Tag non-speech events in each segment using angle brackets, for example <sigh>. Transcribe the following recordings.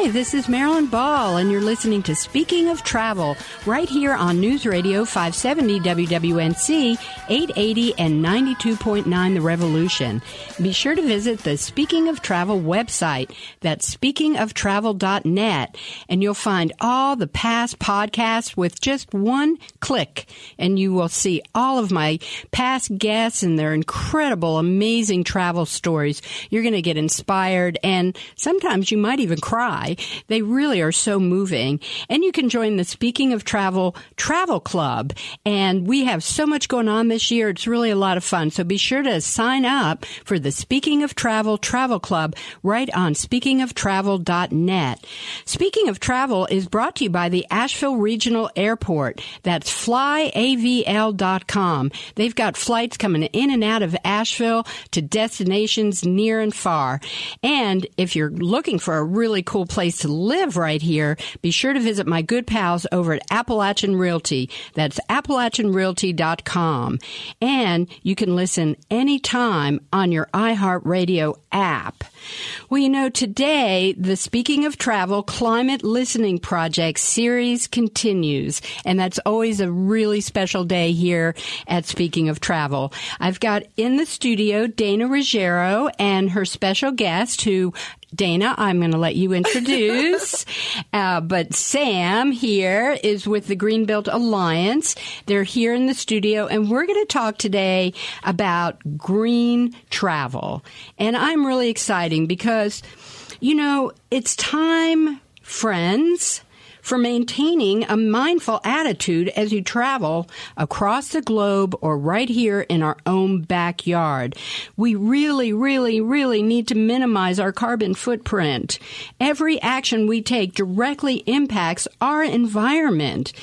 Hi, this is Marilyn Ball, and you're listening to Speaking of Travel right here on News Radio 570 WWNC 880 and 92.9 The Revolution. Be sure to visit the Speaking of Travel website. That's speakingoftravel.net, and you'll find all the past podcasts with just one click, and you will see all of my past guests and their incredible, amazing travel stories. You're going to get inspired, and sometimes you might even cry. They really are so moving. And you can join the Speaking of Travel Travel Club. And we have so much going on this year. It's really a lot of fun. So be sure to sign up for the Speaking of Travel Travel Club right on speakingoftravel.net. Speaking of Travel is brought to you by the Asheville Regional Airport. That's flyavl.com. They've got flights coming in and out of Asheville to destinations near and far. And if you're looking for a really cool place to live right here, be sure to visit my good pals over at Appalachian Realty. That's AppalachianRealty.com. And you can listen anytime on your iHeartRadio app. Well, you know, today, the Speaking of Travel Climate Listening Project series continues, and that's always a really special day here at Speaking of Travel. I've got in the studio Dana Ruggiero and her special guest who Dana, I'm going to let you introduce. <laughs> uh, but Sam here is with the Green Built Alliance. They're here in the studio, and we're going to talk today about green travel. And I'm really exciting because, you know, it's time, friends for maintaining a mindful attitude as you travel across the globe or right here in our own backyard. We really, really, really need to minimize our carbon footprint. Every action we take directly impacts our environment.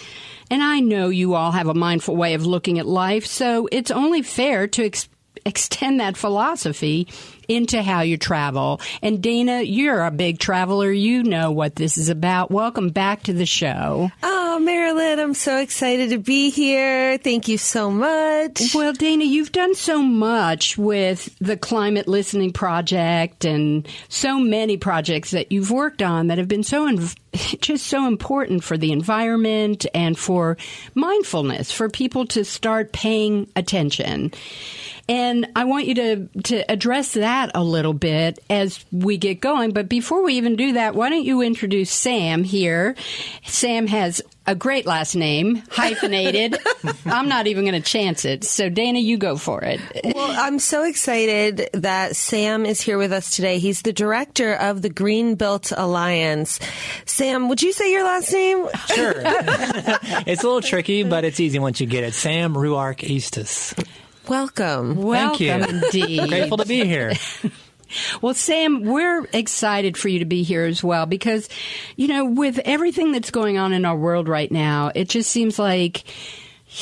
And I know you all have a mindful way of looking at life, so it's only fair to ex- extend that philosophy into how you travel. And Dana, you're a big traveler. You know what this is about. Welcome back to the show. Oh, Marilyn, I'm so excited to be here. Thank you so much. Well, Dana, you've done so much with the Climate Listening Project and so many projects that you've worked on that have been so inv- <laughs> just so important for the environment and for mindfulness, for people to start paying attention. And I want you to, to address that a little bit as we get going. But before we even do that, why don't you introduce Sam here? Sam has a great last name, hyphenated. <laughs> I'm not even going to chance it. So, Dana, you go for it. Well, I'm so excited that Sam is here with us today. He's the director of the Green Built Alliance. Sam, would you say your last name? Sure. <laughs> it's a little tricky, but it's easy once you get it. Sam Ruark Eastes. Welcome. Welcome, Thank you. indeed. <laughs> Grateful to be here. <laughs> Well, Sam, we're excited for you to be here as well because, you know, with everything that's going on in our world right now, it just seems like,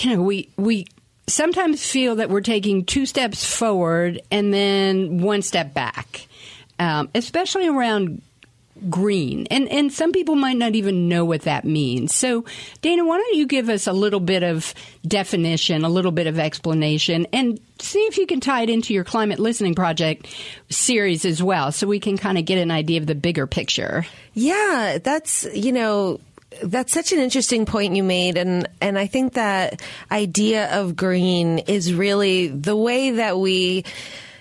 you know, we, we, sometimes feel that we're taking two steps forward and then one step back, um, especially around green. And and some people might not even know what that means. So, Dana, why don't you give us a little bit of definition, a little bit of explanation and see if you can tie it into your climate listening project series as well so we can kind of get an idea of the bigger picture. Yeah, that's, you know, that's such an interesting point you made and and I think that idea of green is really the way that we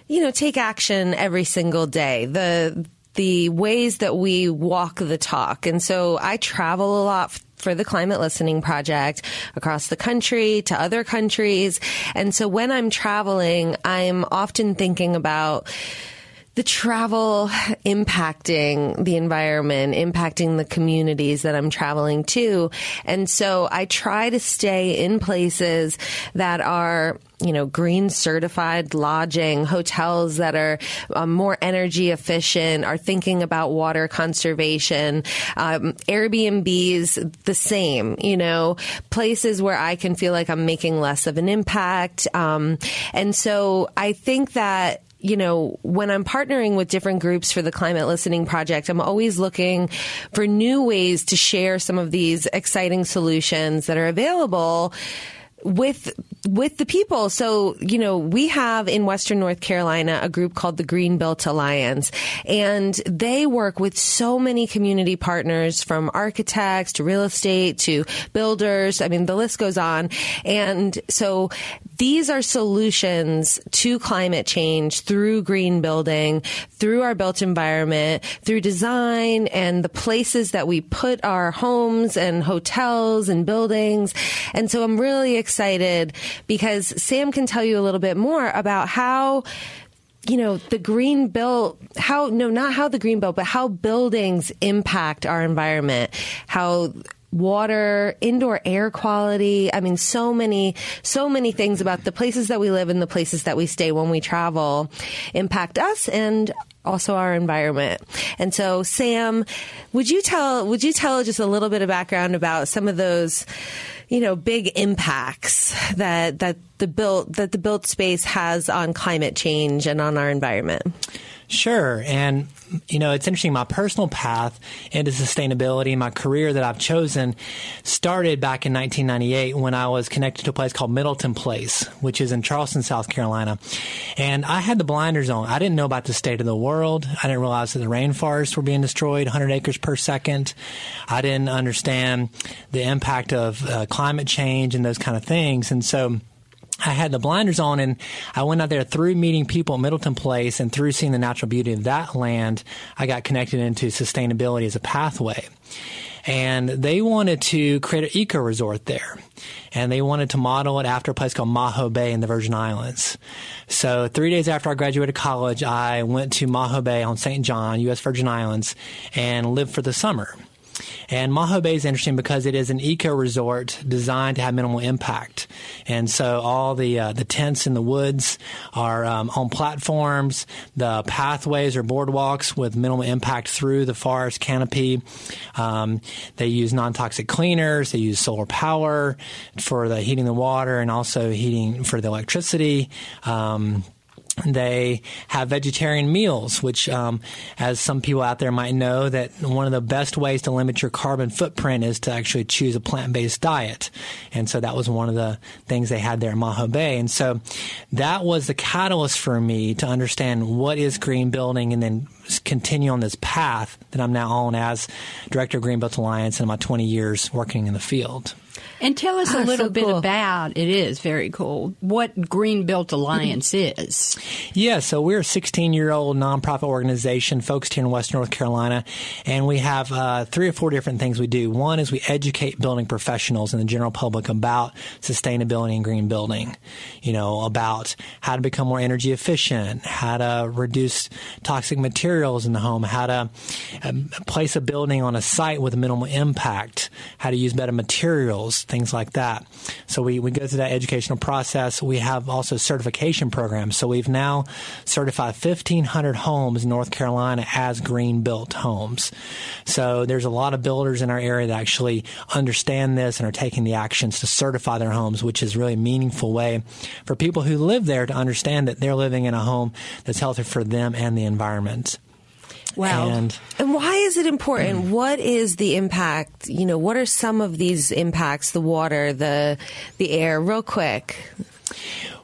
you know take action every single day. The the ways that we walk the talk. And so I travel a lot for the Climate Listening Project across the country to other countries. And so when I'm traveling, I'm often thinking about the travel impacting the environment, impacting the communities that I'm traveling to. And so I try to stay in places that are you know, green certified lodging, hotels that are um, more energy efficient, are thinking about water conservation, um, Airbnbs, the same, you know, places where I can feel like I'm making less of an impact. Um, and so I think that you know, when I'm partnering with different groups for the Climate Listening Project, I'm always looking for new ways to share some of these exciting solutions that are available with with the people. So, you know, we have in Western North Carolina a group called the Green Built Alliance, and they work with so many community partners from architects to real estate to builders. I mean, the list goes on. And so these are solutions to climate change through green building, through our built environment, through design and the places that we put our homes and hotels and buildings. And so I'm really excited because Sam can tell you a little bit more about how you know, the green belt, how, no, not how the green belt, but how buildings impact our environment, how water, indoor air quality. I mean, so many, so many things about the places that we live and the places that we stay when we travel impact us and also our environment. And so, Sam, would you tell, would you tell just a little bit of background about some of those, you know, big impacts that, that the built, that the built space has on climate change and on our environment? Sure. And, you know, it's interesting. My personal path into sustainability, my career that I've chosen started back in 1998 when I was connected to a place called Middleton Place, which is in Charleston, South Carolina. And I had the blinders on. I didn't know about the state of the world. I didn't realize that the rainforests were being destroyed 100 acres per second. I didn't understand the impact of uh, climate change and those kind of things. And so, I had the blinders on and I went out there through meeting people at Middleton Place and through seeing the natural beauty of that land, I got connected into sustainability as a pathway. And they wanted to create an eco resort there. And they wanted to model it after a place called Maho Bay in the Virgin Islands. So three days after I graduated college, I went to Maho Bay on St. John, U.S. Virgin Islands, and lived for the summer. And Maho Bay is interesting because it is an eco resort designed to have minimal impact. And so all the uh, the tents in the woods are um, on platforms. The pathways or boardwalks with minimal impact through the forest canopy. Um, they use non toxic cleaners. They use solar power for the heating the water and also heating for the electricity. Um, they have vegetarian meals, which, um, as some people out there might know, that one of the best ways to limit your carbon footprint is to actually choose a plant-based diet. And so that was one of the things they had there in Maho Bay. And so that was the catalyst for me to understand what is green building and then continue on this path that I'm now on as director of Green Built Alliance in my 20 years working in the field. And tell us Oh, a little so bit cool. about it is very cool what Green Built Alliance is. Yeah, so we're a 16 year old nonprofit organization focused here in Western North Carolina, and we have uh, three or four different things we do. One is we educate building professionals and the general public about sustainability and green building, you know, about how to become more energy efficient, how to reduce toxic materials in the home, how to um, place a building on a site with minimal impact, how to use better materials, things like that. So we, we go through that educational process. We have also certification programs. So we've now certified 1,500 homes in North Carolina as green built homes. So there's a lot of builders in our area that actually understand this and are taking the actions to certify their homes, which is really a meaningful way for people who live there to understand that they're living in a home that's healthy for them and the environment. Wow. And And why is it important? What is the impact? You know, what are some of these impacts? The water, the the air. Real quick.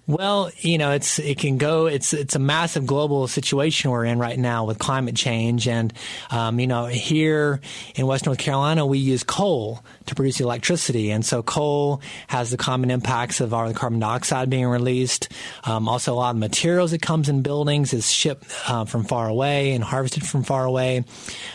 Well, you know, it's it can go. It's it's a massive global situation we're in right now with climate change, and um, you know, here in West North Carolina, we use coal to produce electricity, and so coal has the common impacts of our carbon dioxide being released. Um, also, a lot of materials that comes in buildings is shipped uh, from far away and harvested from far away.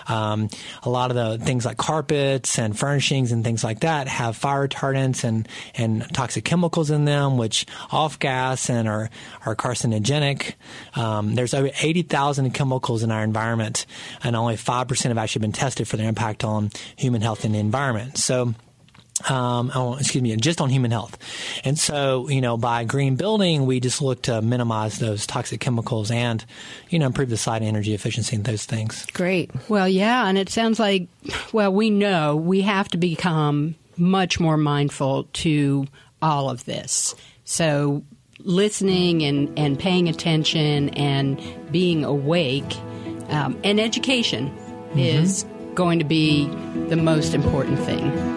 Um, a lot of the things like carpets and furnishings and things like that have fire retardants and and toxic chemicals in them, which off gas and are are carcinogenic. Um, there's over 80,000 chemicals in our environment, and only five percent have actually been tested for their impact on human health and the environment. So. Um, oh, excuse me, just on human health. And so, you know, by green building, we just look to minimize those toxic chemicals and, you know, improve the site energy efficiency and those things. Great. Well, yeah, and it sounds like, well, we know we have to become much more mindful to all of this. So, listening and, and paying attention and being awake um, and education mm-hmm. is going to be the most important thing.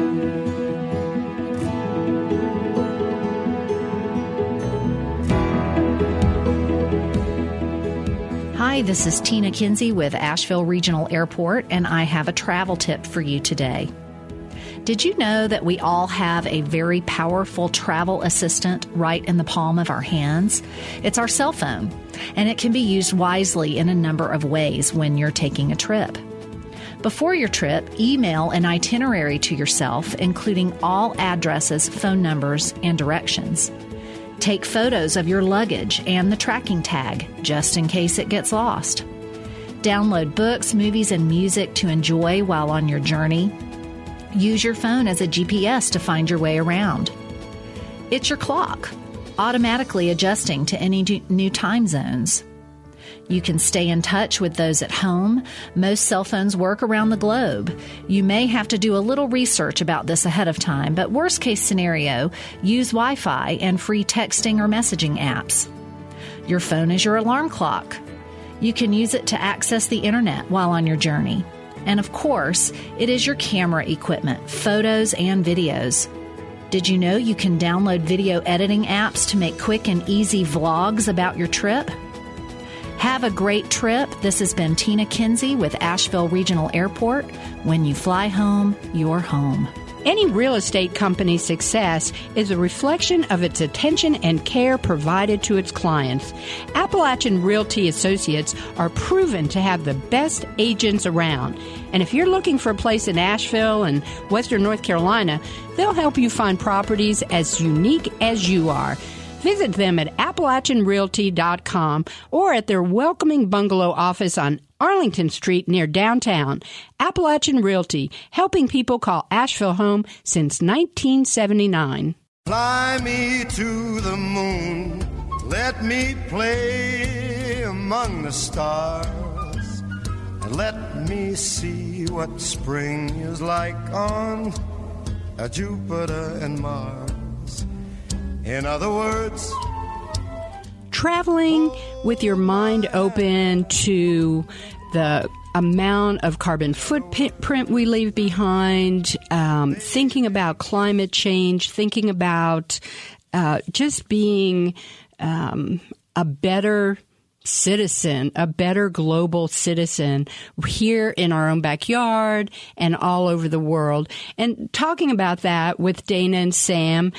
Hi, this is Tina Kinsey with Asheville Regional Airport, and I have a travel tip for you today. Did you know that we all have a very powerful travel assistant right in the palm of our hands? It's our cell phone, and it can be used wisely in a number of ways when you're taking a trip. Before your trip, email an itinerary to yourself, including all addresses, phone numbers, and directions. Take photos of your luggage and the tracking tag, just in case it gets lost. Download books, movies, and music to enjoy while on your journey Use your phone as a GPS to find your way around. It's your clock, automatically adjusting to any new time zones. You can stay in touch with those at home. Most cell phones work around the globe. You may have to do a little research about this ahead of time, but worst case scenario, use Wi Fi and free texting or messaging apps. Your phone is your alarm clock. You can use it to access the internet while on your journey. And of course, it is your camera equipment, photos, and videos. Did you know you can download video editing apps to make quick and easy vlogs about your trip? Have a great trip. This has been Tina Kinsey with Asheville Regional Airport. When you fly home, you're home. Any real estate company's success is a reflection of its attention and care provided to its clients. Appalachian Realty Associates are proven to have the best agents around. And if you're looking for a place in Asheville and Western North Carolina, they'll help you find properties as unique as you are. Visit them at AppalachianRealty.com or at their welcoming bungalow office on Arlington Street near downtown. Appalachian Realty, helping people call Asheville home since 1979. Fly me to the moon, let me play among the stars, and let me see what spring is like on Jupiter and Mars. In other words, traveling with your mind open to the amount of carbon footprint we leave behind, um, thinking about climate change, thinking about uh, just being um, a better citizen, a better global citizen here in our own backyard and all over the world. And talking about that with Dana and Sam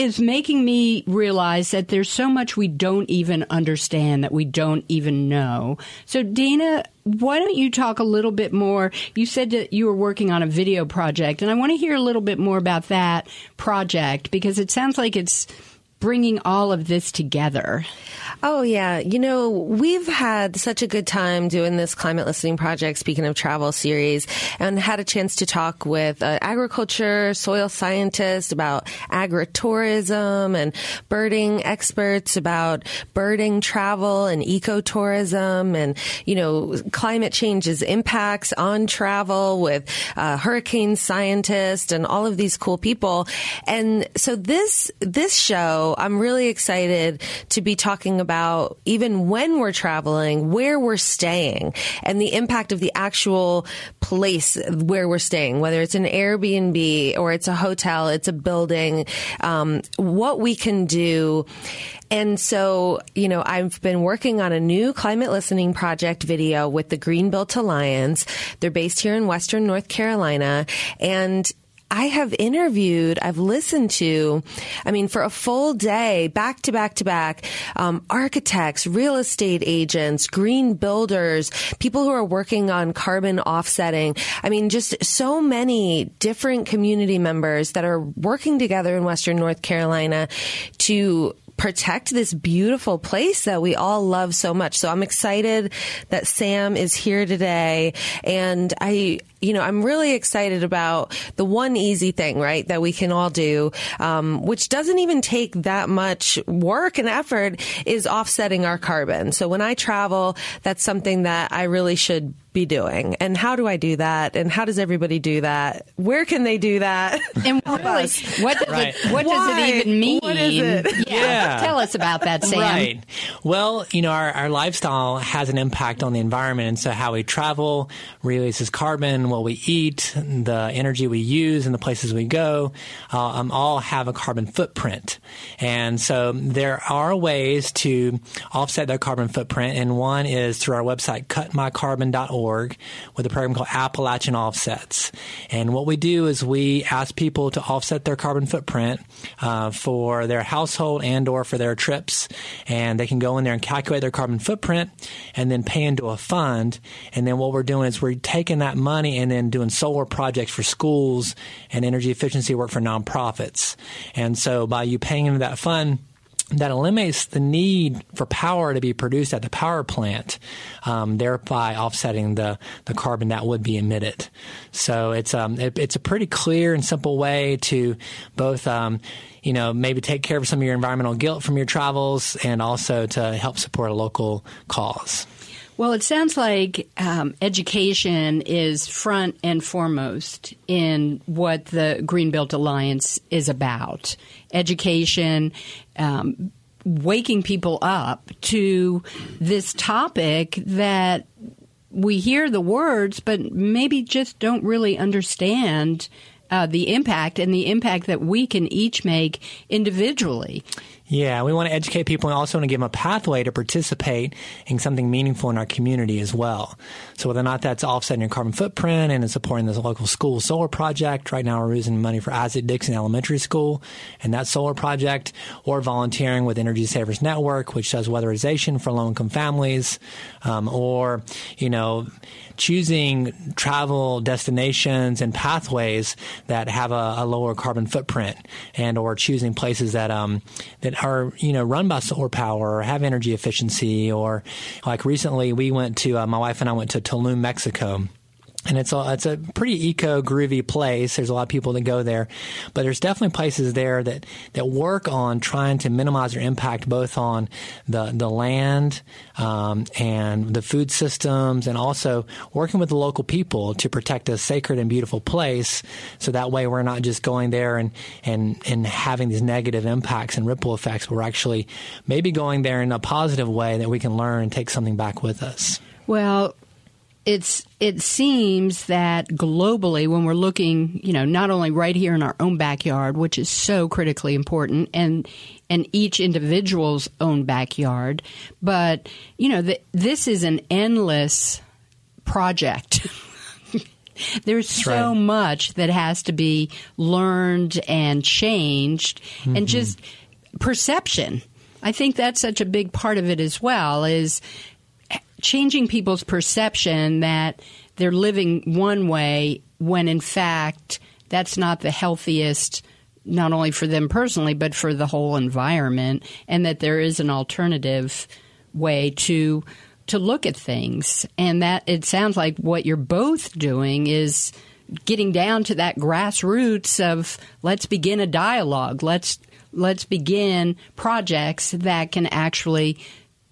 is making me realize that there's so much we don't even understand that we don't even know. So, Dana, why don't you talk a little bit more? You said that you were working on a video project, and I want to hear a little bit more about that project because it sounds like it's bringing all of this together? Oh, yeah. You know, we've had such a good time doing this climate listening project, speaking of travel series, and had a chance to talk with uh, agriculture, soil scientists about agritourism and birding experts about birding travel and ecotourism and, you know, climate change's impacts on travel with uh, hurricane scientists and all of these cool people. And so this, this show I'm really excited to be talking about even when we're traveling, where we're staying and the impact of the actual place where we're staying, whether it's an Airbnb or it's a hotel, it's a building, um, what we can do. And so, you know, I've been working on a new climate listening project video with the Greenbuilt Alliance. They're based here in Western North Carolina. And I have interviewed, I've listened to, I mean, for a full day, back to back to back, um, architects, real estate agents, green builders, people who are working on carbon offsetting. I mean, just so many different community members that are working together in Western North Carolina to protect this beautiful place that we all love so much. So I'm excited that Sam is here today. And I, you know, I'm really excited about the one easy thing, right, that we can all do, um, which doesn't even take that much work and effort, is offsetting our carbon. So when I travel, that's something that I really should be doing. And how do I do that? And how does everybody do that? Where can they do that? <laughs> And really, what does, right. it, what does it even mean? What is it? Yeah. yeah. tell us about that Sam. Right. Well you know our, our lifestyle has an impact on the environment. And so how we travel releases carbon what we eat the energy we use and the places we go uh, um, all have a carbon footprint and so there are ways to offset that carbon footprint and one is through our website cutmycarbon.org with a program called Appalachian Offsets. And what we do is we ask people to offset their carbon footprint uh, for their household and or for their trips. And they can go in there and calculate their carbon footprint and then pay into a fund. And then what we're doing is we're taking that money and then doing solar projects for schools and energy efficiency work for nonprofits. And so by you paying into that fund, that eliminates the need for power to be produced at the power plant, um, thereby offsetting the, the carbon that would be emitted. So it's um, it, it's a pretty clear and simple way to both um, you know maybe take care of some of your environmental guilt from your travels and also to help support a local cause. Well, it sounds like um, education is front and foremost in what the Green Built Alliance is about. Education, um, waking people up to this topic that we hear the words, but maybe just don't really understand uh, the impact and the impact that we can each make individually. Yeah, we want to educate people and also want to give them a pathway to participate in something meaningful in our community as well. So whether or not that's offsetting your carbon footprint and supporting this local school solar project, right now we're using money for Isaac Dickson Elementary School and that solar project, or volunteering with Energy Savers Network, which does weatherization for low-income families, um, or, you know, choosing travel destinations and pathways that have a, a lower carbon footprint and or choosing places that um, that are you know run by solar power or have energy efficiency or like recently we went to uh, my wife and I went to Tulum, Mexico and it's a it's a pretty eco groovy place. There's a lot of people that go there, but there's definitely places there that that work on trying to minimize their impact both on the the land um, and the food systems, and also working with the local people to protect a sacred and beautiful place. So that way, we're not just going there and and and having these negative impacts and ripple effects. We're actually maybe going there in a positive way that we can learn and take something back with us. Well, it's it seems that globally when we're looking you know not only right here in our own backyard which is so critically important and and each individual's own backyard but you know the, this is an endless project <laughs> there's That's so right. much that has to be learned and changed mm-hmm. and just perception I think that's such a big part of it as well is changing people's perception that they're living one way when in fact that's not the healthiest not only for them personally but for the whole environment and that there is an alternative way to to look at things. And that it sounds like what you're both doing is getting down to that grassroots of let's begin a dialogue. Let's let's begin projects that can actually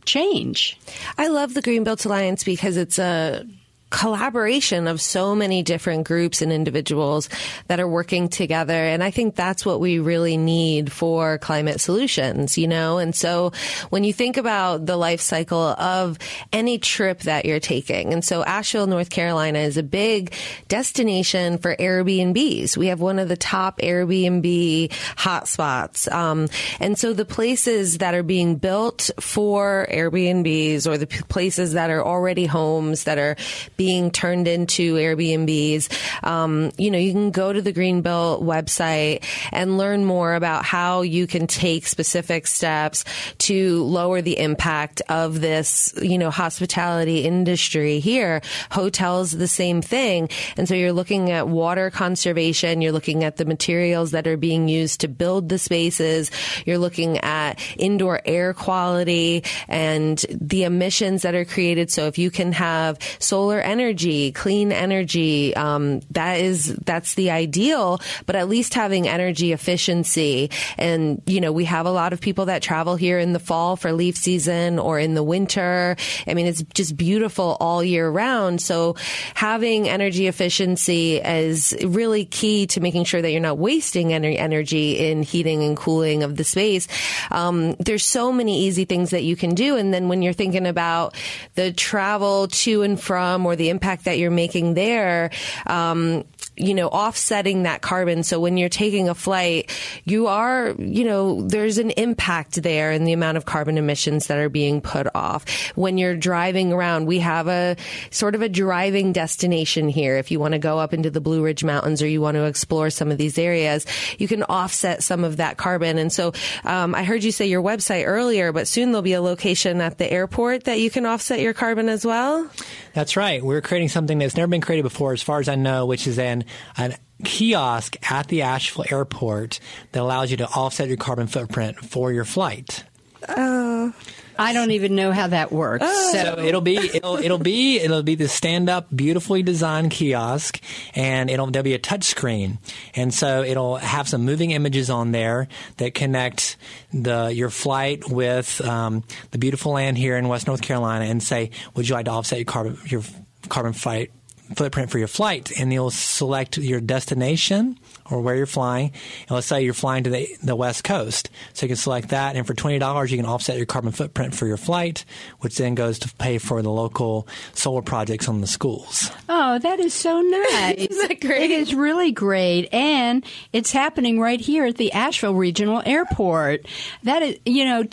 change. I love the Green Built Alliance because it's a collaboration of so many different groups and individuals that are working together. And I think that's what we really need for climate solutions, you know? And so when you think about the life cycle of any trip that you're taking, and so Asheville, North Carolina is a big destination for Airbnbs. We have one of the top Airbnb hotspots. Um, and so the places that are being built for Airbnbs or the places that are already homes that are being turned into Airbnbs. Um, you know, you can go to the Green Built website and learn more about how you can take specific steps to lower the impact of this, you know, hospitality industry here. Hotels, the same thing. And so you're looking at water conservation. You're looking at the materials that are being used to build the spaces. You're looking at indoor air quality and the emissions that are created. So if you can have solar energy, clean energy. Um, that is that's the ideal, but at least having energy efficiency. And you know, we have a lot of people that travel here in the fall for leaf season or in the winter. I mean, it's just beautiful all year round. So having energy efficiency is really key to making sure that you're not wasting any energy in heating and cooling of the space. Um, there's so many easy things that you can do. And then when you're thinking about the travel to and from or the impact that you're making there, um, you know, offsetting that carbon. So when you're taking a flight, you are, you know, there's an impact there in the amount of carbon emissions that are being put off. When you're driving around, we have a sort of a driving destination here. If you want to go up into the Blue Ridge Mountains or you want to explore some of these areas, you can offset some of that carbon. And so, um, I heard you say your website earlier, but soon there'll be a location at the airport that you can offset your carbon as well. That's right. We're creating something that's never been created before, as far as I know, which is an an kiosk at the Asheville airport that allows you to offset your carbon footprint for your flight. Oh. I don't even know how that works. Oh. So So it'll be it'll it'll be it'll be the stand up, beautifully designed kiosk, and it'll there'll be a touch screen, and so it'll have some moving images on there that connect the your flight with um, the beautiful land here in West North Carolina, and say, would you like to offset your carbon your carbon flight footprint for your flight, and you'll select your destination or where you're flying. And let's say you're flying to the, the West Coast. So you can select that. And for $20, you can offset your carbon footprint for your flight, which then goes to pay for the local solar projects on the schools. Oh, that is so <laughs> nice. Isn't that great? It is really great. And it's happening right here at the Asheville Regional Airport. That is, you know,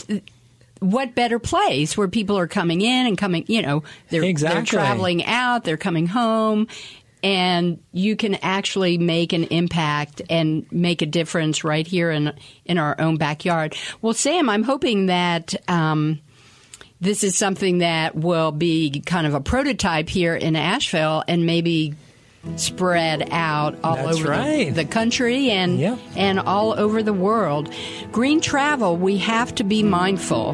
what better place where people are coming in and coming, you know, they're, they're traveling out, they're coming home. And you can actually make an impact and make a difference right here in in our own backyard. Well, Sam, I'm hoping that um, this is something that will be kind of a prototype here in Asheville and maybe spread out all That's over the- right. the, country and Yeah. and all over the world. Green travel, we have to be mindful.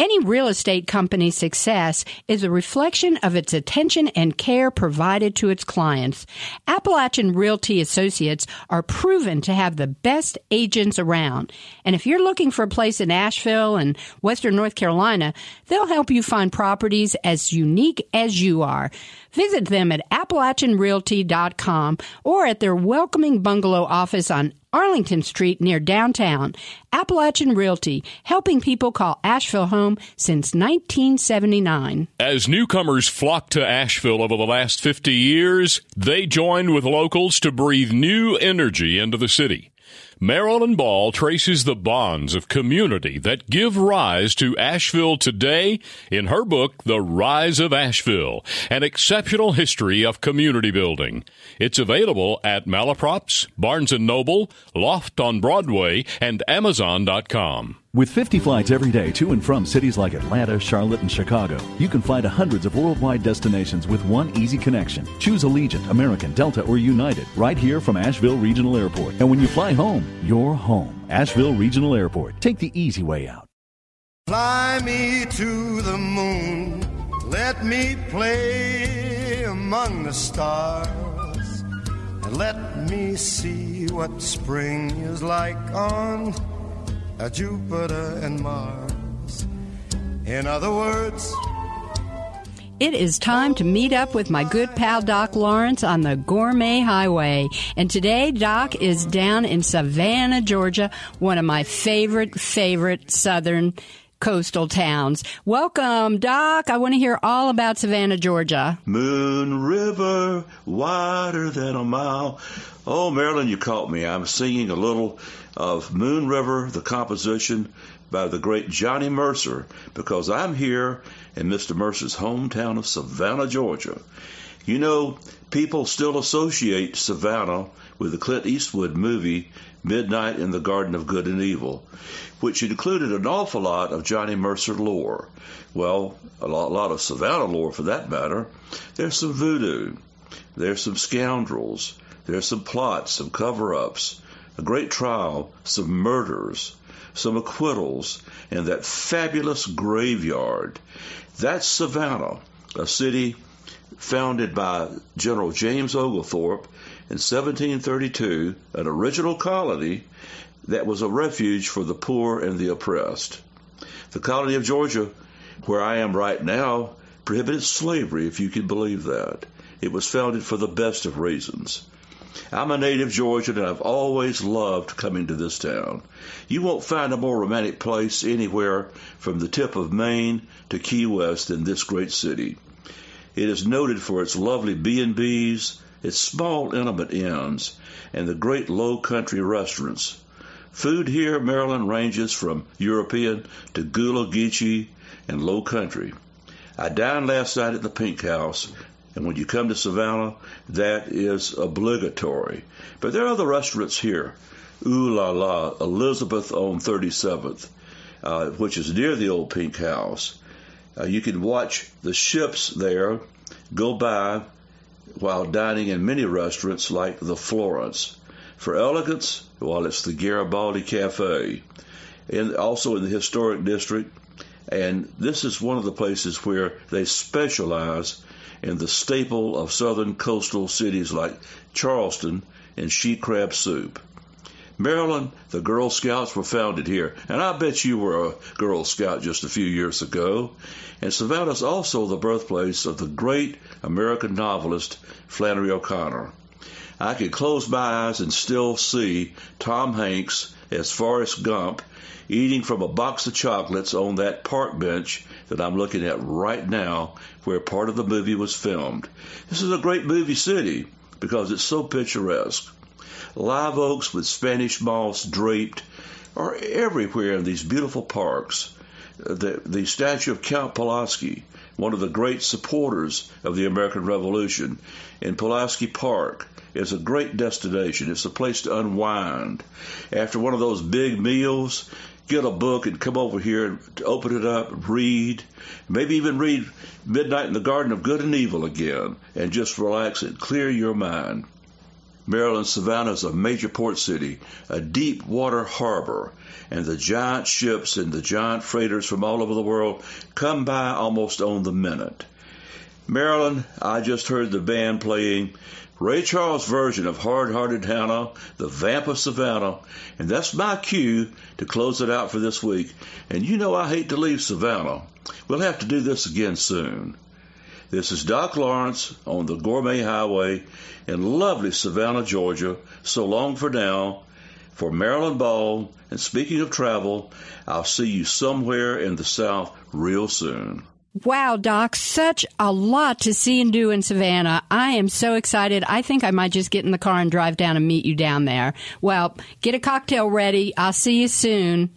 Any real estate company's success is a reflection of its attention and care provided to its clients. Appalachian Realty Associates are proven to have the best agents around. And if you're looking for a place in Asheville and Western North Carolina, they'll help you find properties as unique as you are. Visit them at AppalachianRealty.com or at their welcoming bungalow office on Arlington Street near downtown. Appalachian Realty, helping people call Asheville home since 1979. As newcomers flocked to Asheville over the last 50 years, they joined with locals to breathe new energy into the city. Marilyn Ball traces the bonds of community that give rise to Asheville today in her book, The Rise of Asheville, an exceptional history of community building. It's available at Malaprops, Barnes & Noble, Loft on Broadway, and Amazon.com. With 50 flights every day to and from cities like Atlanta, Charlotte, and Chicago, you can fly to hundreds of worldwide destinations with one easy connection. Choose Allegiant, American, Delta, or United right here from Asheville Regional Airport. And when you fly home, you're home. Asheville Regional Airport. Take the easy way out. Fly me to the moon. Let me play among the stars. And let me see what spring is like on Jupiter and Mars. In other words, It is time to meet up with my good pal Doc Lawrence on the Gourmet Highway. And today, Doc is down in Savannah, Georgia, one of my favorite, favorite southern coastal towns. Welcome, Doc. I want to hear all about Savannah, Georgia. Moon River, wider than a mile. Oh, Marilyn, you caught me. I'm singing a little of Moon River, the composition by the great Johnny Mercer, because I'm here in Mr. Mercer's hometown of Savannah, Georgia. You know, people still associate Savannah with the Clint Eastwood movie Midnight in the Garden of Good and Evil, which included an awful lot of Johnny Mercer lore. Well, a lot, a lot of Savannah lore for that matter. There's some voodoo. There's some scoundrels. There's some plots, some cover ups, a great trial, some murders, some acquittals, and that fabulous graveyard. That's Savannah, a city founded by General James Oglethorpe in 1732, an original colony that was a refuge for the poor and the oppressed. The colony of Georgia, where I am right now, prohibited slavery, if you can believe that. It was founded for the best of reasons. I'm a native Georgian and I've always loved coming to this town. You won't find a more romantic place anywhere from the tip of Maine to Key West than this great city. It is noted for its lovely B&Bs, its small intimate inns, and the great low country restaurants. Food here, Marilyn, ranges from European to Gullah Geechee and low country. I dined last night at the Pink House, and when you come to Savannah, that is obligatory. But there are other restaurants here. Ooh la la, Elizabeth on 37th, uh, which is near the old Pink House. Uh, you can watch the ships there go by while dining in many restaurants like the Florence. For elegance, well, it's the Garibaldi Cafe, and also in the historic district. And this is one of the places where they specialize in the staple of southern coastal cities like Charleston and she crab soup. Marilyn, the Girl Scouts were founded here, and I bet you were a Girl Scout just a few years ago. And Savannah is also the birthplace of the great American novelist Flannery O'Connor. I could close my eyes and still see Tom Hanks as Forrest Gump eating from a box of chocolates on that park bench that I'm looking at right now where part of the movie was filmed. This is a great movie city because it's so picturesque. Live oaks with Spanish moss draped are everywhere in these beautiful parks. The, the statue of Count Pulaski, one of the great supporters of the American Revolution, in Pulaski Park is a great destination. It's a place to unwind. After one of those big meals, get a book and come over here and open it up, read, maybe even read Midnight in the Garden of Good and Evil again, and just relax and clear your mind. Marilyn Savannah is a major port city, a deep water harbor, and the giant ships and the giant freighters from all over the world come by almost on the minute. Marilyn, I just heard the band playing Ray Charles' version of Hard Hearted Hannah, The Vamp of Savannah, and that's my cue to close it out for this week. And you know I hate to leave Savannah. We'll have to do this again soon. This is Doc Lawrence on the Gourmet Highway in lovely Savannah, Georgia. So long for now. For Marilyn Ball, and speaking of travel, I'll see you somewhere in the South real soon. Wow, Doc, such a lot to see and do in Savannah. I am so excited. I think I might just get in the car and drive down and meet you down there. Well, get a cocktail ready. I'll see you soon.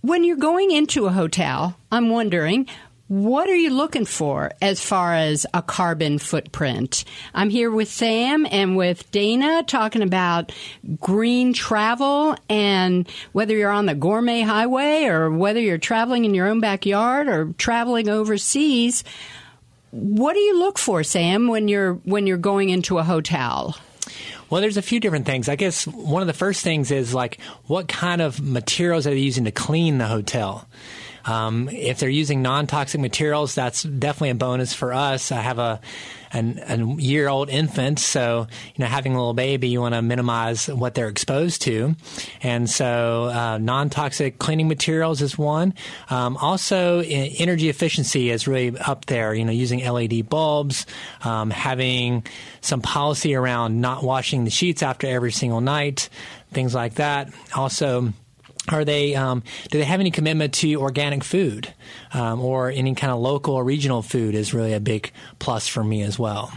When you're going into a hotel, I'm wondering, what are you looking for as far as a carbon footprint? I'm here with Sam and with Dana talking about green travel and whether you're on the gourmet highway or whether you're traveling in your own backyard or traveling overseas. What do you look for, Sam, when you're when you're going into a hotel? Well, there's a few different things. I guess one of the first things is like what kind of materials are they using to clean the hotel? Um, if they're using non-toxic materials, that's definitely a bonus for us. I have a an, a year old infant, so you know having a little baby, you want to minimize what they're exposed to, and so uh, non-toxic cleaning materials is one. Um, also, energy efficiency is really up there. You know, using LED bulbs, um, having some policy around not washing the sheets after every single night, things like that. Also are they um, do they have any commitment to organic food um, or any kind of local or regional food is really a big plus for me as well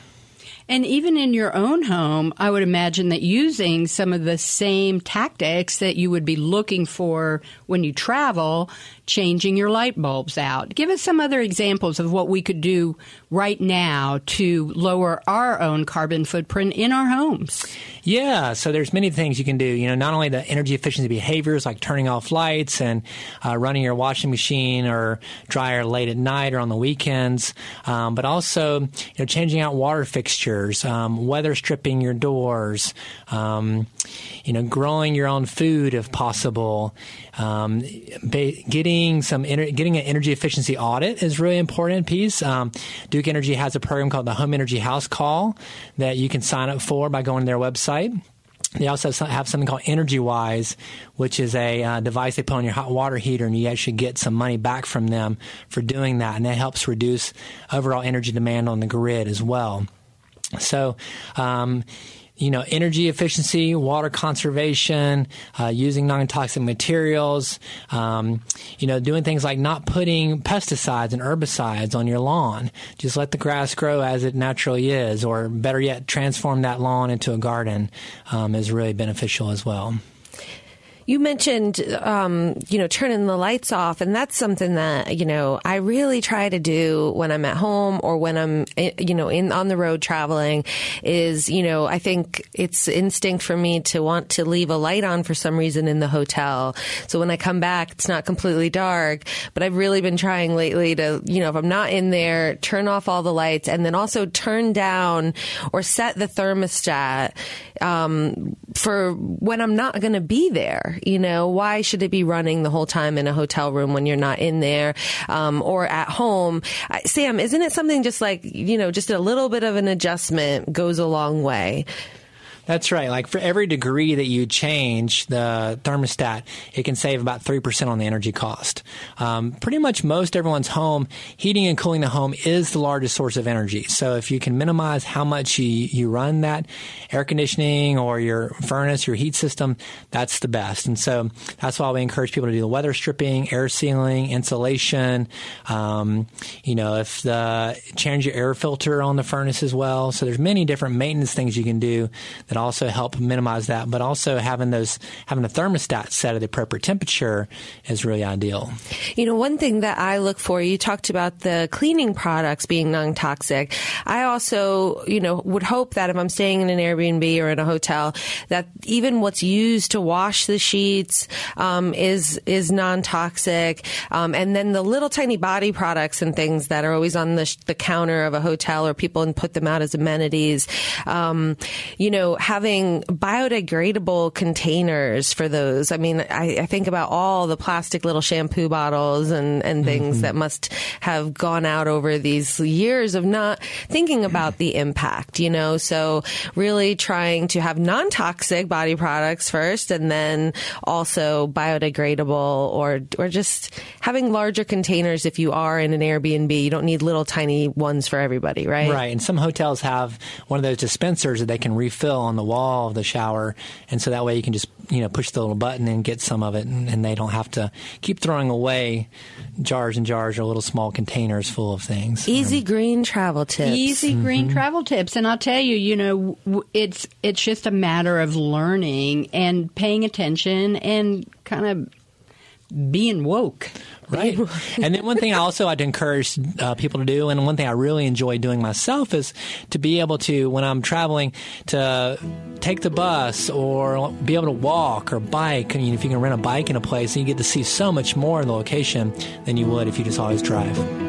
And even in your own home, I would imagine that using some of the same tactics that you would be looking for when you travel, changing your light bulbs out. Give us some other examples of what we could do right now to lower our own carbon footprint in our homes. Yeah, so there's many things you can do. You know, not only the energy efficiency behaviors like turning off lights and uh, running your washing machine or dryer late at night or on the weekends, um, but also you know changing out water fixtures, um, weather stripping your doors, um, you know, growing your own food if possible. Um, getting some getting an energy efficiency audit is really important piece. Um, Duke Energy has a program called the Home Energy House Call that you can sign up for by going to their website. They also have something called Energy Wise, which is a uh, device they put on your hot water heater, and you actually get some money back from them for doing that, and that helps reduce overall energy demand on the grid as well. So, um, you know, energy efficiency, water conservation, uh, using non-toxic materials, um, you know, doing things like not putting pesticides and herbicides on your lawn. Just let the grass grow as it naturally is, or better yet, transform that lawn into a garden um, is really beneficial as well. You mentioned, um, you know, turning the lights off, and that's something that you know I really try to do when I'm at home or when I'm, eh, you know, in on the road traveling. Is you know, I think it's instinct for me to want to leave a light on for some reason in the hotel. So when I come back, it's not completely dark. But I've really been trying lately to, you know, if I'm not in there, turn off all the lights, and then also turn down or set the thermostat um, for when I'm not going to be there. You know, why should it be running the whole time in a hotel room when you're not in there um, or at home? Sam, isn't it something just like, you know, just a little bit of an adjustment goes a long way? That's right. Like for every degree that you change the thermostat, it can save about 3% on the energy cost. Um, pretty much most everyone's home, heating and cooling the home is the largest source of energy. So if you can minimize how much you, you run that air conditioning or your furnace, your heat system, that's the best. And so that's why we encourage people to do the weather stripping, air sealing, insulation. Um, you know, if the change your air filter on the furnace as well. So there's many different maintenance things you can do that also help minimize that. But also having those having a thermostat set at the appropriate temperature is really ideal. You know, one thing that I look for, you talked about the cleaning products being non-toxic. I also, you know, would hope that if I'm staying in an Airbnb or in a hotel, that even what's used to wash the sheets um, is is non-toxic. Um, and then the little tiny body products and things that are always on the, sh- the counter of a hotel or people and put them out as amenities. Um, you know, having biodegradable containers for those. I mean, I, I, think about all the plastic little shampoo bottles and, and things mm-hmm. that must have gone out over these years of not thinking about the impact, you know? So really trying to have non-toxic body products first and then also biodegradable or, or just having larger containers if you are in an Airbnb. You don't need little tiny ones for everybody, right? Right. And some hotels have one of those dispensers that they can refill on the wall of the shower, and so that way you can just you know push the little button and get some of it, and, and they don't have to keep throwing away jars and jars or little small containers full of things. Easy um, green travel tips. Easy mm-hmm. green travel tips, and I'll tell you, you know, it's it's just a matter of learning and paying attention and kind of being woke. Right. and then one thing I also I'd encourage uh, people to do, and one thing I really enjoy doing myself is to be able to, when I'm traveling, to take the bus or be able to walk or bike. I mean, if you can rent a bike in a place, and you get to see so much more in the location than you would if you just always drive.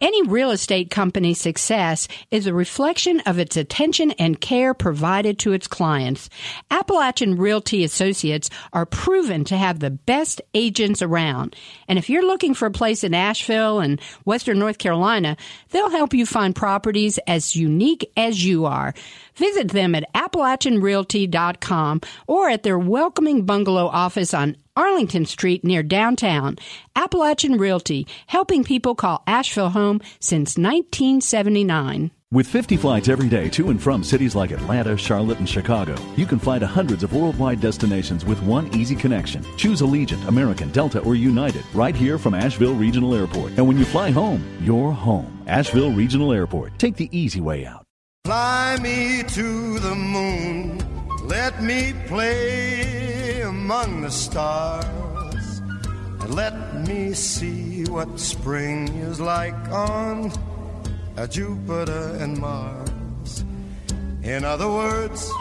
Any real estate company's success is a reflection of its attention and care provided to its clients. Appalachian Realty Associates are proven to have the best agents around. And if you're looking for a place in Asheville and Western North Carolina, they'll help you find properties as unique as you are. Visit them at AppalachianRealty.com or at their welcoming bungalow office on Arlington Street near downtown. Appalachian Realty, helping people call Asheville home since 1979. With 50 flights every day to and from cities like Atlanta, Charlotte, and Chicago, you can fly to hundreds of worldwide destinations with one easy connection. Choose Allegiant, American, Delta, or United right here from Asheville Regional Airport. And when you fly home, you're home. Asheville Regional Airport. Take the easy way out. Fly me to the moon. Let me play among the stars. And let me see what spring is like on Jupiter and Mars. In other words,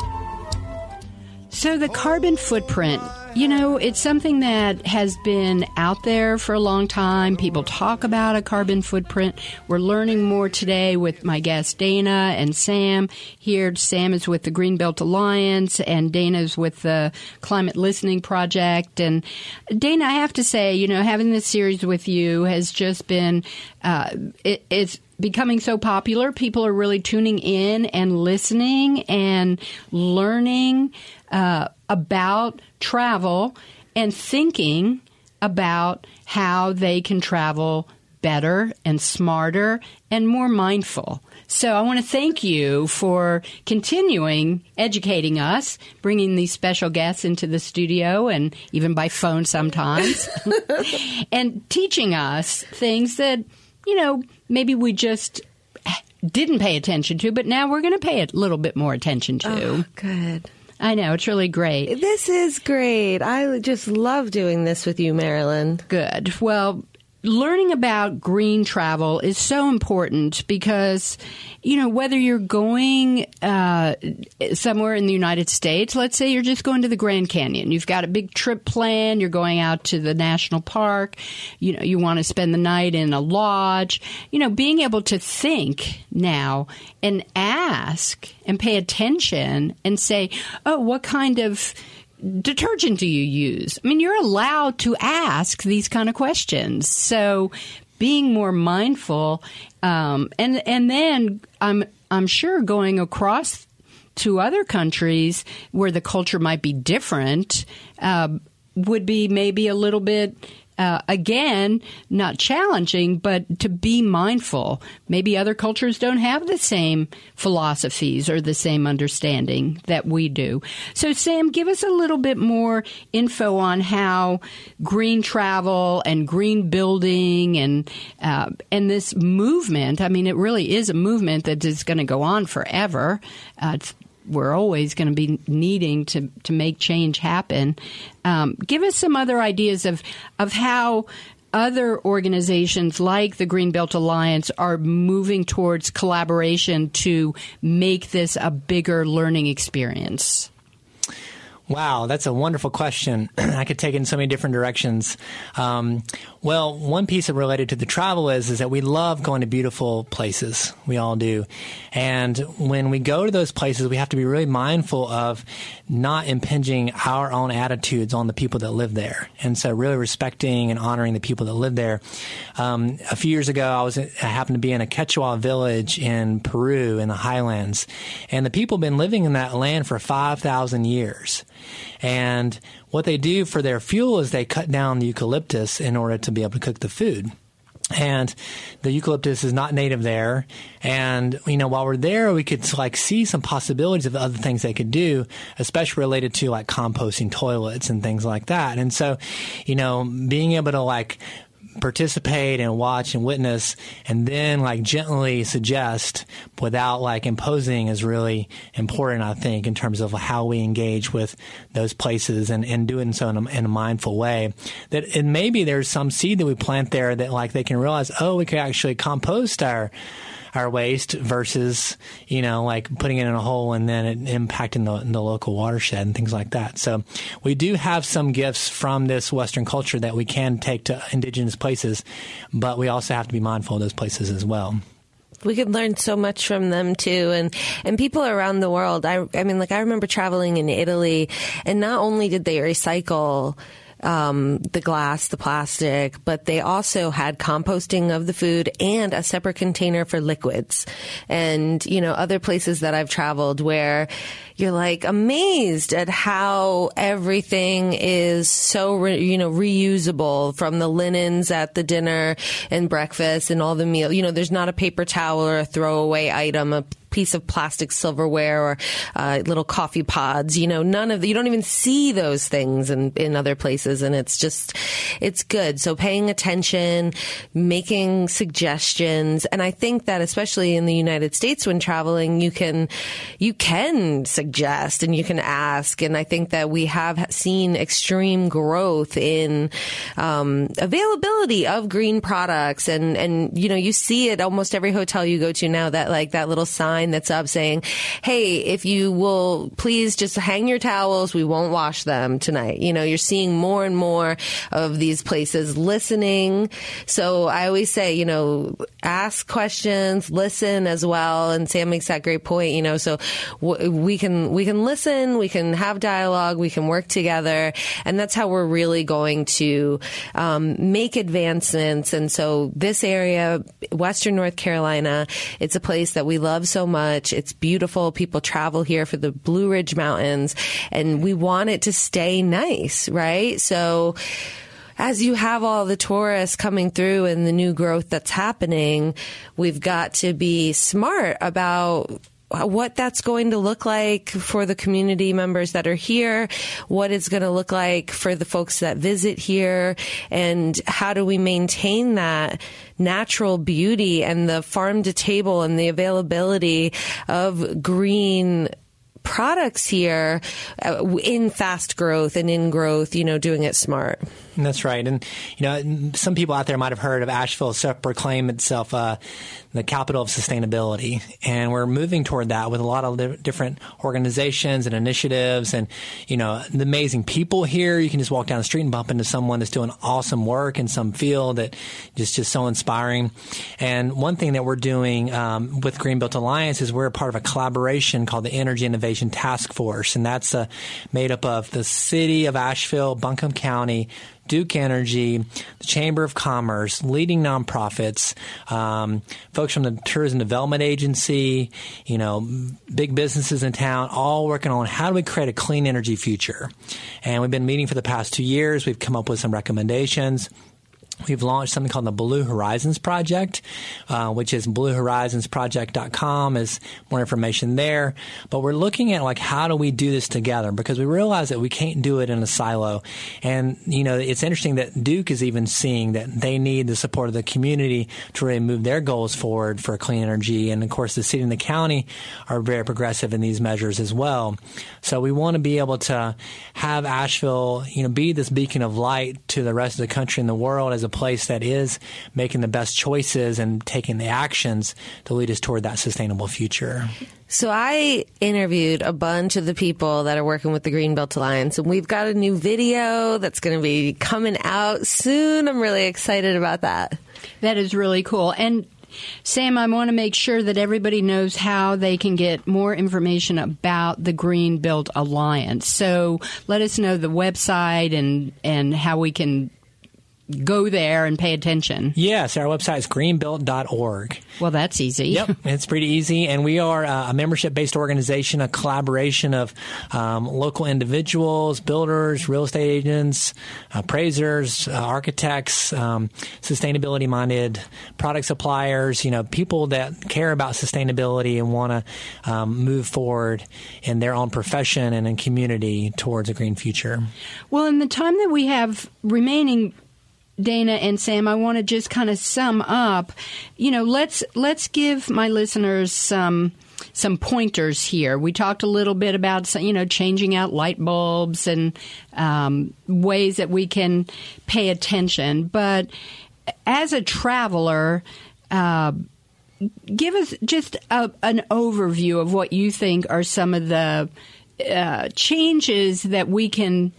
so the carbon footprint, you know, it's something that has been out there for a long time. People talk about a carbon footprint. We're learning more today with my guests Dana and Sam. Here, Sam is with the Green Built Alliance and Dana's with the Climate Listening Project. And Dana, I have to say, you know, having this series with you has just been, uh, it, it's becoming so popular. People are really tuning in and listening and learning uh, about travel and thinking about how they can travel better and smarter and more mindful. So I want to thank you for continuing educating us, bringing these special guests into the studio and even by phone sometimes, <laughs> and teaching us things that, you know, maybe we just didn't pay attention to, but now we're going to pay a little bit more attention to. Oh, good. I know, it's really great. This is great. I just love doing this with you, Marilyn. Good. Well, learning about green travel is so important because, you know, whether you're going uh, somewhere in the United States, let's say you're just going to the Grand Canyon, you've got a big trip planned, you're going out to the national park, you know, you want to spend the night in a lodge, you know, being able to think now and ask and pay attention and say, oh, what kind of detergent do you use? I mean, you're allowed to ask these kind of questions. So being more mindful, um, and and then I'm I'm sure going across to other countries where the culture might be different uh, would be maybe a little bit uh, again, not challenging, but to be mindful. Maybe other cultures don't have the same philosophies or the same understanding that we do. So, Sam, give us a little bit more info on how green travel and green building and uh, and this movement. I mean, it really is a movement that is going to go on forever. Uh, we're always going to be needing to, to make change happen. Um, give us some other ideas of, of how other organizations like the Green Built Alliance are moving towards collaboration to make this a bigger learning experience. Wow, that's a wonderful question. <clears throat> I could take it in so many different directions. Um, well, one piece related to the travel is is that we love going to beautiful places. We all do, and when we go to those places, we have to be really mindful of not impinging our own attitudes on the people that live there, and so really respecting and honoring the people that live there. Um, a few years ago, I was I happened to be in a Quechua village in Peru in the highlands, and the people have been living in that land for five thousand years. And what they do for their fuel is they cut down the eucalyptus in order to be able to cook the food. And the eucalyptus is not native there. And, you know, while we're there, we could like see some possibilities of other things they could do, especially related to like composting toilets and things like that. And so, you know, being able to like participate and watch and witness and then like gently suggest without like imposing is really important i think in terms of how we engage with those places and, and doing so in a, in a mindful way. That and maybe there's some seed that we plant there that like they can realize oh we could actually compost our our waste versus you know like putting it in a hole and then it impacting the, the local watershed and things like that. So we do have some gifts from this Western culture that we can take to indigenous places, but we also have to be mindful of those places as well we could learn so much from them too and and people around the world i i mean like i remember traveling in italy and not only did they recycle um, the glass, the plastic, but they also had composting of the food and a separate container for liquids. And, you know, other places that I've traveled where you're like amazed at how everything is so, re, you know, reusable from the linens at the dinner and breakfast and all the meal. You know, there's not a paper towel or a throwaway item, a piece of plastic silverware or uh, little coffee pods. You know, none of the, you don't even see those things in, in other places. And it's just, it's good. So paying attention, making suggestions. And I think that especially in the United States when traveling, you can, you can suggest and you can ask. And I think that we have seen extreme growth in um, availability of green products. And, and, you know, you see it almost every hotel you go to now that like that little sign that's up saying, Hey, if you will please just hang your towels, we won't wash them tonight. You know, you're seeing more and more of these places listening. So I always say, you know, ask questions, listen as well. And Sam makes that great point, you know, so w- we can, we can listen, we can have dialogue, we can work together. And that's how we're really going to, um, make advancements. And so this area, Western North Carolina, it's a place that we love so much. It's beautiful. People travel here for the Blue Ridge Mountains and we want it to stay nice, right? So, as you have all the tourists coming through and the new growth that's happening, we've got to be smart about what that's going to look like for the community members that are here, what it's going to look like for the folks that visit here, and how do we maintain that natural beauty and the farm to table and the availability of green products here uh, in fast growth and in growth, you know, doing it smart. That's right. And, you know, some people out there might have heard of Asheville self proclaim itself uh, the capital of sustainability. And we're moving toward that with a lot of different organizations and initiatives and, you know, the amazing people here. You can just walk down the street and bump into someone that's doing awesome work in some field that just, just so inspiring. And one thing that we're doing um, with Greenbuilt Alliance is we're part of a collaboration called the Energy Innovation Task Force. And that's uh, made up of the city of Asheville, Buncombe County, Duke Energy, the Chamber of Commerce, leading nonprofits, um, folks from the Tourism Development Agency, you know, big businesses in town, all working on how do we create a clean energy future. And we've been meeting for the past two years. We've come up with some recommendations. We've launched something called the Blue Horizons Project, uh, which is bluehorizonsproject.com is more information there. But we're looking at like how do we do this together because we realize that we can't do it in a silo. And you know, it's interesting that Duke is even seeing that they need the support of the community to really move their goals forward for clean energy. And of course, the city and the county are very progressive in these measures as well. So we want to be able to have Asheville, you know, be this beacon of light to the rest of the country and the world as a place that is making the best choices and taking the actions to lead us toward that sustainable future. So I interviewed a bunch of the people that are working with the Green Built Alliance, and we've got a new video that's going to be coming out soon. I'm really excited about that. That is really cool. And Sam, I want to make sure that everybody knows how they can get more information about the Greenbuilt Alliance. So let us know the website and, and how we can go there and pay attention. Yes, our website is greenbuilt.org. Well, that's easy. Yep, <laughs> it's pretty easy. And we are a membership based organization, a collaboration of um, local individuals, builders, real estate agents, appraisers, uh, architects, um, sustainability minded product suppliers, you know, people that care about sustainability and want to um, move forward in their own profession and in community towards a green future. Well, in the time that we have remaining, Dana and Sam, I want to just kind of sum up. You know, let's let's give my listeners some some pointers here. We talked a little bit about you know changing out light bulbs and um, ways that we can pay attention. But as a traveler, uh, give us just a, an overview of what you think are some of the uh, changes that we can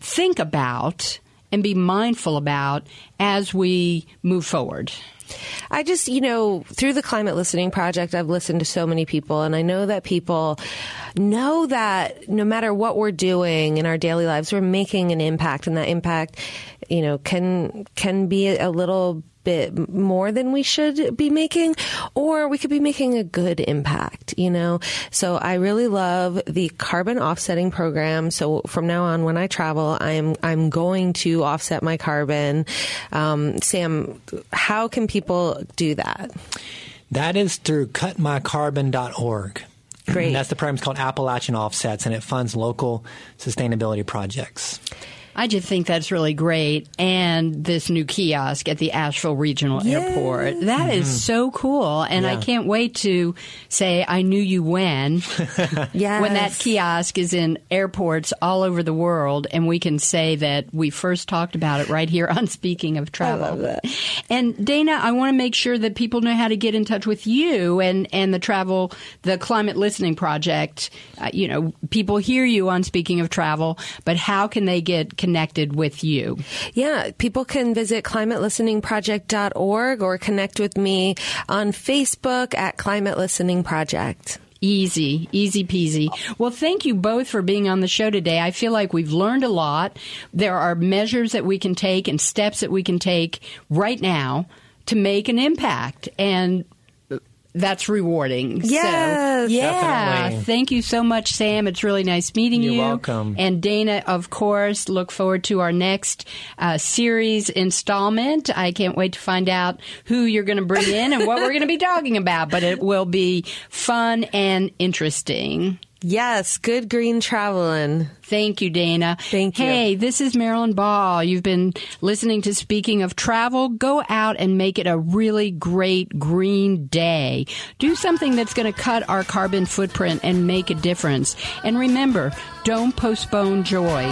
think about and be mindful about as we move forward? I just, you know, through the Climate Listening Project, I've listened to so many people, and I know that people know that no matter what we're doing in our daily lives, we're making an impact, and that impact, you know, can can be a little bit more than we should be making, or we could be making a good impact, you know? So I really love the carbon offsetting program. So from now on, when I travel, I'm, I'm going to offset my carbon. Um, Sam, how can people do that? That is through cutmycarbon.org. Great. That's the program. It's called Appalachian Offsets, and it funds local sustainability projects. I just think that's really great. And this new kiosk at the Asheville Regional Airport. that is Mm-hmm. so cool. And I can't wait to say, I knew you when. Yes. <laughs> When that kiosk is in airports all over the world, and we can say that we first talked about it right here on Speaking of Travel. love that. And Dana, I want to make sure that people know how to get in touch with you and, and the travel, the Climate Listening Project. Uh, you know, people hear you on Speaking of Travel, but how can they get connected with you? Yeah, people can visit climatelisteningproject.org or connect with me on Facebook at Climate Listening Project. Easy, easy peasy. Well, thank you both for being on the show today. I feel like we've learned a lot. There are measures that we can take and steps that we can take right now to make an impact. And that's rewarding. Yes. So, yeah. Definitely. Thank you so much, Sam. It's really nice meeting You're you. welcome. And Dana, of course, look forward to our next uh, series installment. I can't wait to find out who you're going to bring in and what we're going to be <laughs> talking about, but it will be fun and interesting. Yes, good green traveling. Thank you, Dana. Thank you. Hey, this is Marilyn Ball. You've been listening to Speaking of Travel. Go out and make it a really great green day. Do something that's going to cut our carbon footprint and make a difference. And remember, don't postpone joy.